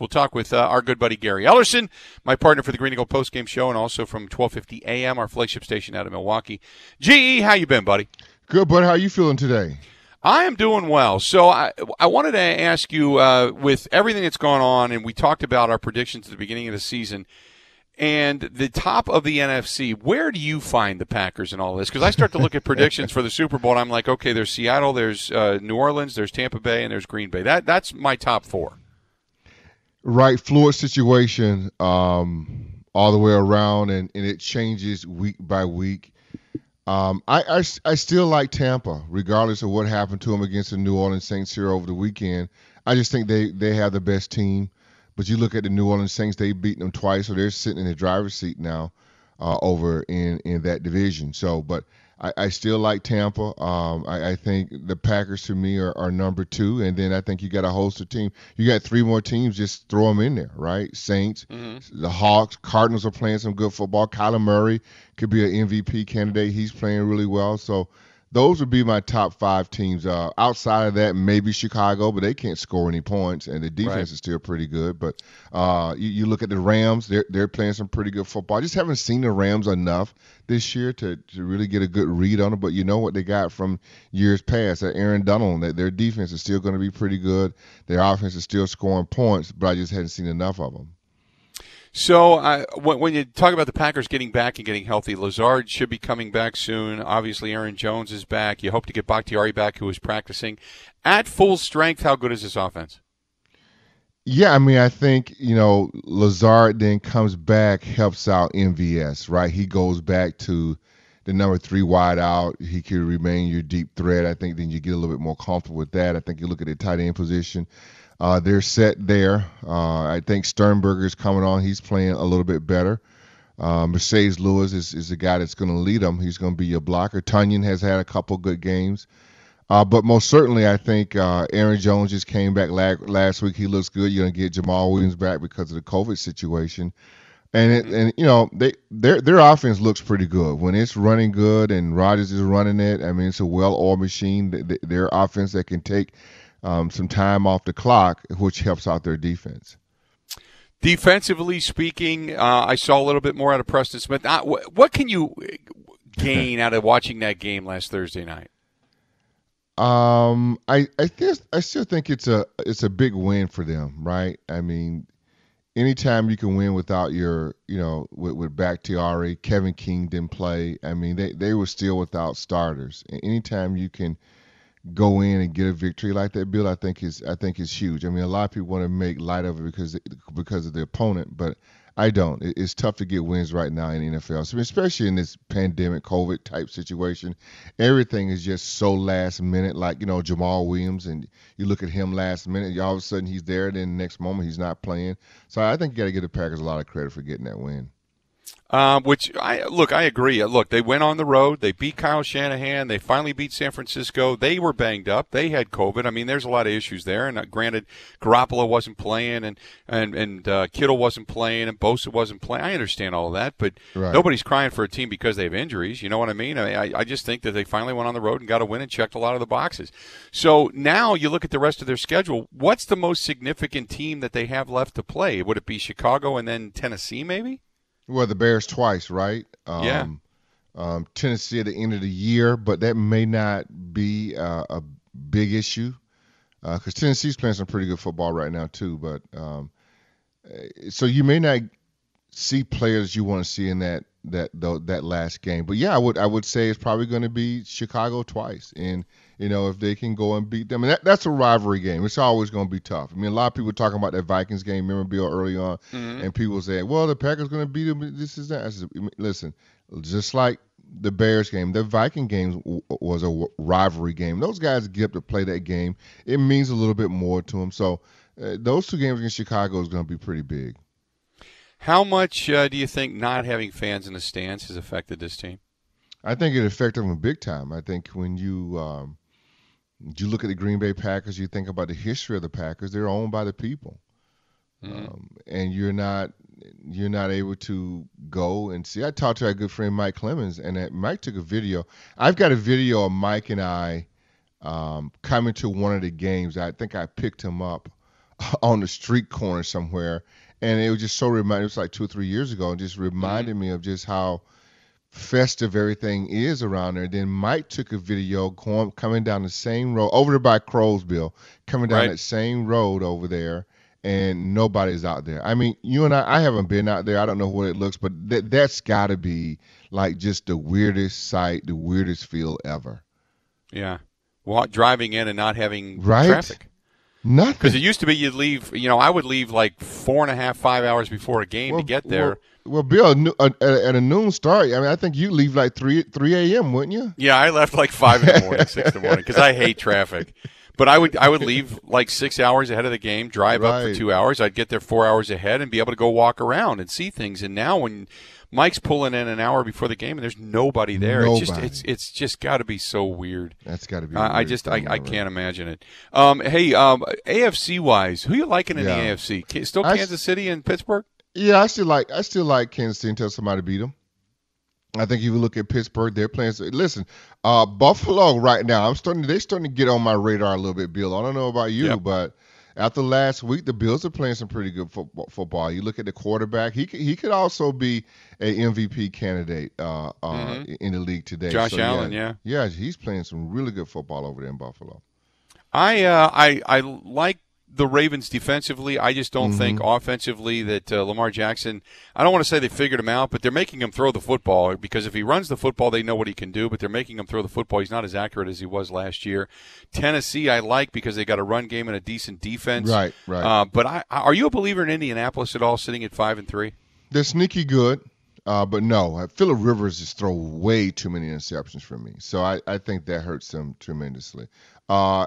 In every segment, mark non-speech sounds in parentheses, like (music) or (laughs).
We'll talk with uh, our good buddy Gary Ellerson, my partner for the Green and Gold Post Game Show, and also from 12:50 a.m. our flagship station out of Milwaukee. GE, how you been, buddy? Good, bud. How you feeling today? I am doing well. So I I wanted to ask you uh, with everything that's gone on, and we talked about our predictions at the beginning of the season. And the top of the NFC, where do you find the Packers in all this? Because I start to look at predictions for the Super Bowl, and I'm like, okay, there's Seattle, there's uh, New Orleans, there's Tampa Bay, and there's Green Bay. That that's my top four right fluid situation um, all the way around, and, and it changes week by week. Um, I, I, I still like Tampa, regardless of what happened to them against the New Orleans Saints here over the weekend. I just think they, they have the best team. But you look at the New Orleans Saints; they've beaten them twice, so they're sitting in the driver's seat now uh, over in in that division. So, but I, I still like Tampa. Um, I, I, think the Packers to me are, are, number two, and then I think you got a host of team. You got three more teams. Just throw them in there, right? Saints, mm-hmm. the Hawks, Cardinals are playing some good football. Kyler Murray could be an MVP candidate. He's playing really well. So those would be my top five teams. Uh, outside of that, maybe Chicago, but they can't score any points, and the defense right. is still pretty good. But uh, you, you, look at the Rams; they're they're playing some pretty good football. I just haven't seen the Rams enough this year to, to really get a good read on them. But you know what they got from years past? That Aaron Donald, that their defense is still going to be pretty good. Their offense is still scoring points, but I just hadn't seen enough of them. So uh, when, when, you talk about the Packers getting back and getting healthy, Lazard should be coming back soon. Obviously, Aaron Jones is back. You hope to get Bakhtiari back, who is practicing at full strength. How good is this offense? Yeah, I mean, I think you know Lazard then comes back, helps out MVS, right? He goes back to the number three wide out. He could remain your deep threat. I think then you get a little bit more comfortable with that. I think you look at the tight end position. Uh, they're set there. Uh, I think Sternberger is coming on. He's playing a little bit better. Uh, Marcedes Lewis is, is the guy that's going to lead them. He's going to be your blocker. Tonyan has had a couple good games. Uh, but most certainly, I think uh, Aaron Jones just came back la- last week. He looks good. You're going to get Jamaal Williams back because of the COVID situation. And it, and you know they their their offense looks pretty good when it's running good and Rodgers is running it. I mean it's a well-oiled machine. Their offense that can take um, some time off the clock, which helps out their defense. Defensively speaking, uh, I saw a little bit more out of Preston Smith. Uh, what can you (laughs) gain out of watching that game last Thursday night? Um, I I think I still think it's a it's a big win for them, right? I mean, anytime you can win without your, you know, with, with Bakhtiari, Kevin King didn't play. I mean, they they were still without starters. Anytime you can go in and get a victory like that, Bill, I think is I think is huge. I mean, a lot of people want to make light of it because because of the opponent, but I don't. It's tough to get wins right now in the NFL, so especially in this pandemic, COVID type situation. Everything is just so last minute. Like you know Jamaal Williams, and you look at him last minute, all of a sudden he's there, then the next moment he's not playing. So I think you got to give the Packers a lot of credit for getting that win. Um, which I look, I agree. Look, they went on the road. They beat Kyle Shanahan. They finally beat San Francisco. They were banged up. They had COVID. I mean, there's a lot of issues there. And uh, granted, Garoppolo wasn't playing, and and and uh, Kittle wasn't playing, and Bosa wasn't playing. I understand all of that, but right. nobody's crying for a team because they have injuries. You know what I mean? I, I I just think that they finally went on the road and got a win and checked a lot of the boxes. So now you look at the rest of their schedule. What's the most significant team that they have left to play? Would it be Chicago and then Tennessee, maybe? Well, the Bears twice, right? Um, yeah. Um, Tennessee at the end of the year, but that may not be uh, a big issue because uh, Tennessee's playing some pretty good football right now too. But um, eh, so you may not see players you want to see in that that that last game. But yeah, I would I would say it's probably going to be Chicago twice, and you know if they can go and beat them, and that, that's a rivalry game. It's always going to be tough. I mean, a lot of people talking about that Vikings game. Remember Bill early on, mm-hmm. and people say, well, the Packers going to beat them. This is that. Said, listen, just like the Bears game, the Viking game was a rivalry game. Those guys get up to play that game. It means a little bit more to them. So uh, those two games against Chicago is going to be pretty big. How much uh, do you think not having fans in the stands has affected this team? I think it affected them big time. I think when you um, you look at the Green Bay Packers, you think about the history of the Packers. They're owned by the people, mm-hmm. um, and you're not you're not able to go and see. I talked to our good friend Mike Clemens, and Mike took a video. I've got a video of Mike and I um, coming to one of the games. I think I picked him up (laughs) on the street corner somewhere, and it was just so reminding. It was like two or three years ago, and just reminded mm-hmm. me of just how festive everything is around there. Then Mike took a video going, coming down the same road over there by Crowsville, coming down right. that same road over there, and nobody's out there. I mean, you and I, I haven't been out there. I don't know what it looks, but that that's got to be like just the weirdest sight, the weirdest feel ever. Yeah, well, driving in and not having right? traffic. Nothing. Because it used to be you'd leave. You know, I would leave like four and a half, five hours before a game well, to get there. Well, well Bill, at a noon start. I mean, I think you leave like three three a.m. wouldn't you? Yeah, I left like five in the morning, six in the morning, because I hate traffic. But I would I would leave like six hours ahead of the game, drive right. up for two hours. I'd get there four hours ahead and be able to go walk around and see things. And now when Mike's pulling in an hour before the game and there's nobody there, nobody. it's just it's it's just got to be so weird. That's got to be. I just I, I can't imagine it. Um, hey, um, AFC wise, who you liking in yeah. the AFC? Still Kansas I, City and Pittsburgh? Yeah, I still like I still like Kansas City until somebody beat them. I think if you look at Pittsburgh, they're playing. Listen, uh, Buffalo right now, I'm starting. They're starting to get on my radar a little bit, Bill. I don't know about you, yep. but after last week, the Bills are playing some pretty good football. football. You look at the quarterback; he could, he could also be a MVP candidate uh, uh, mm-hmm. in the league today. Josh so, Allen, yeah, yeah, he's playing some really good football over there in Buffalo. I uh, I I like the Ravens defensively. I just don't mm-hmm. think offensively that uh, Lamar Jackson. I don't want to say they figured him out, but they're making him throw the football because if he runs the football, they know what he can do. But they're making him throw the football. He's not as accurate as he was last year. Tennessee, I like because they got a run game and a decent defense. Right, right. Uh, but I, are you a believer in Indianapolis at all, sitting at five and three? They're sneaky good. Uh, but no, Philip Rivers just throw way too many interceptions for me. So I, I think that hurts them tremendously. Uh,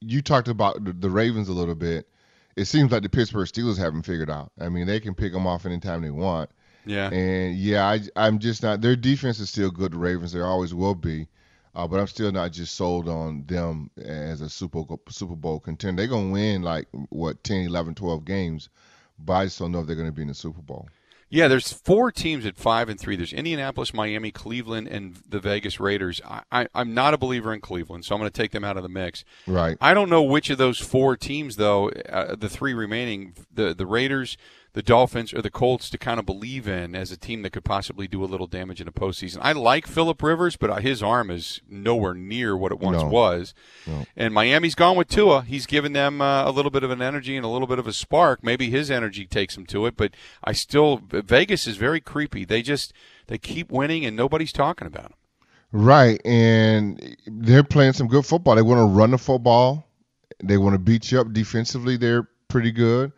you talked about the, Ravens a little bit. It seems like the Pittsburgh Steelers haven't figured out. I mean, they can pick them off anytime they want. Yeah. And yeah, I, I'm just not. Their defense is still good. The Ravens, they always will be. Uh, but I'm still not just sold on them as a Super Super Bowl contender. They're gonna win like what 10, 11, 12 games, but I just don't know if they're gonna be in the Super Bowl. Yeah, there's four teams at five and three. There's Indianapolis, Miami, Cleveland, and the Vegas Raiders. I, am not a believer in Cleveland, so I'm going to take them out of the mix. Right. I don't know which of those four teams, though, uh, the three remaining, the the Raiders, the Dolphins or the Colts to kind of believe in as a team that could possibly do a little damage in the postseason. I like Philip Rivers, but his arm is nowhere near what it once no. was. No. And Miami's gone with Tua. He's given them uh, a little bit of an energy and a little bit of a spark. Maybe his energy takes him to it, but I still Vegas is very creepy. They just they keep winning and nobody's talking about them. Right, and they're playing some good football. They want to run the football. They want to beat you up defensively. They're pretty good.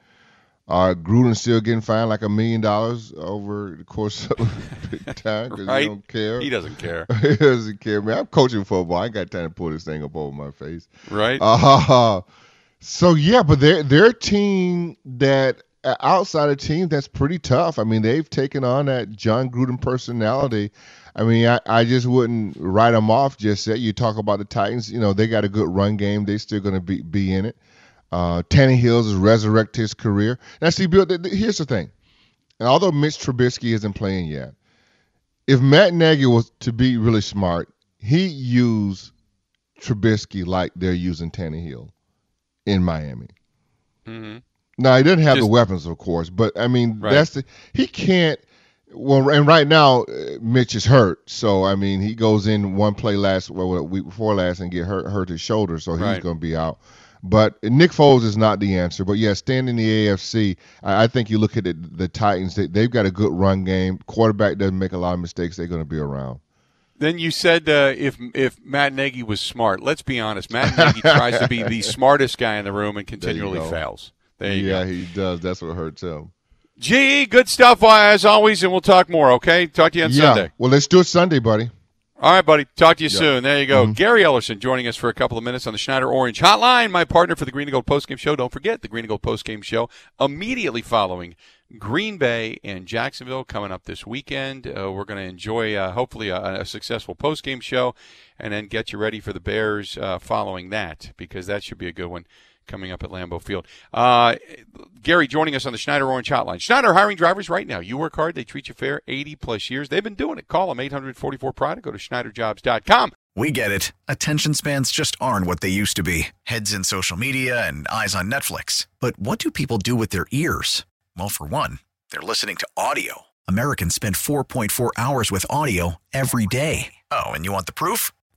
Uh, Gruden's still getting fined like a million dollars over the course of (laughs) time because right? he don't care. He doesn't care. (laughs) he doesn't care, man. I'm coaching football. I ain't got time to pull this thing up over my face. Right. Uh, (laughs) so yeah, but they're they're a team that uh, outside a team that's pretty tough. I mean, they've taken on that Jon Gruden personality. I mean, I, I just wouldn't write them off just yet. You talk about the Titans, you know, they got a good run game. They still going to be be in it. Uh, Tannehill has resurrected his career. Now, see, Bill, th- th- here's the thing. And although Mitch Trubisky isn't playing yet, if Matt Nagy was to be really smart, he used Trubisky like they're using Tannehill in Miami. Mm-hmm. Now he doesn't have Just, the weapons, of course, but I mean right. that's the he can't. Well, and right now uh, Mitch is hurt, so I mean he goes in one play last well week before last and get hurt hurt his shoulder, so he's right. going to be out. But Nick Foles is not the answer. But yeah, staying in the AFC, I, I think you look at it, the Titans. They, they've got a good run game. Quarterback doesn't make a lot of mistakes. They're going to be around. Then you said uh, if if Matt Nagy was smart. Let's be honest. Matt Nagy (laughs) tries to be the smartest guy in the room and continually fails. There you yeah, go. he does. That's what hurts him. Gee, good stuff uh, as always, and we'll talk more. Okay, talk to you on yeah. Sunday. Well, let's do it Sunday, buddy. All right, buddy. Talk to you soon. There you go. Mm-hmm. Gary Ellerson joining us for a couple of minutes on the Schneider Orange Hotline. My partner for the Green and Gold Postgame Show. Don't forget the Green and Gold Postgame Show immediately following Green Bay and Jacksonville coming up this weekend. Uh, we're going to enjoy, uh, hopefully, a, a, successful postgame show, and then get you ready for the Bears uh, following that because that should be a good one coming up at Lambeau Field. Uh, Gary joining us on the Schneider Orange Hotline. Schneider hiring drivers right now. You work hard, they treat you fair 80 plus years. They've been doing it. Call them 844 Pride. Go to SchneiderJobs.com. We get it. Attention spans just aren't what they used to be heads in social media and eyes on Netflix. But what do people do with their ears? Well, for one, they're listening to audio. Americans spend 4.4 hours with audio every day. Oh, and you want the proof?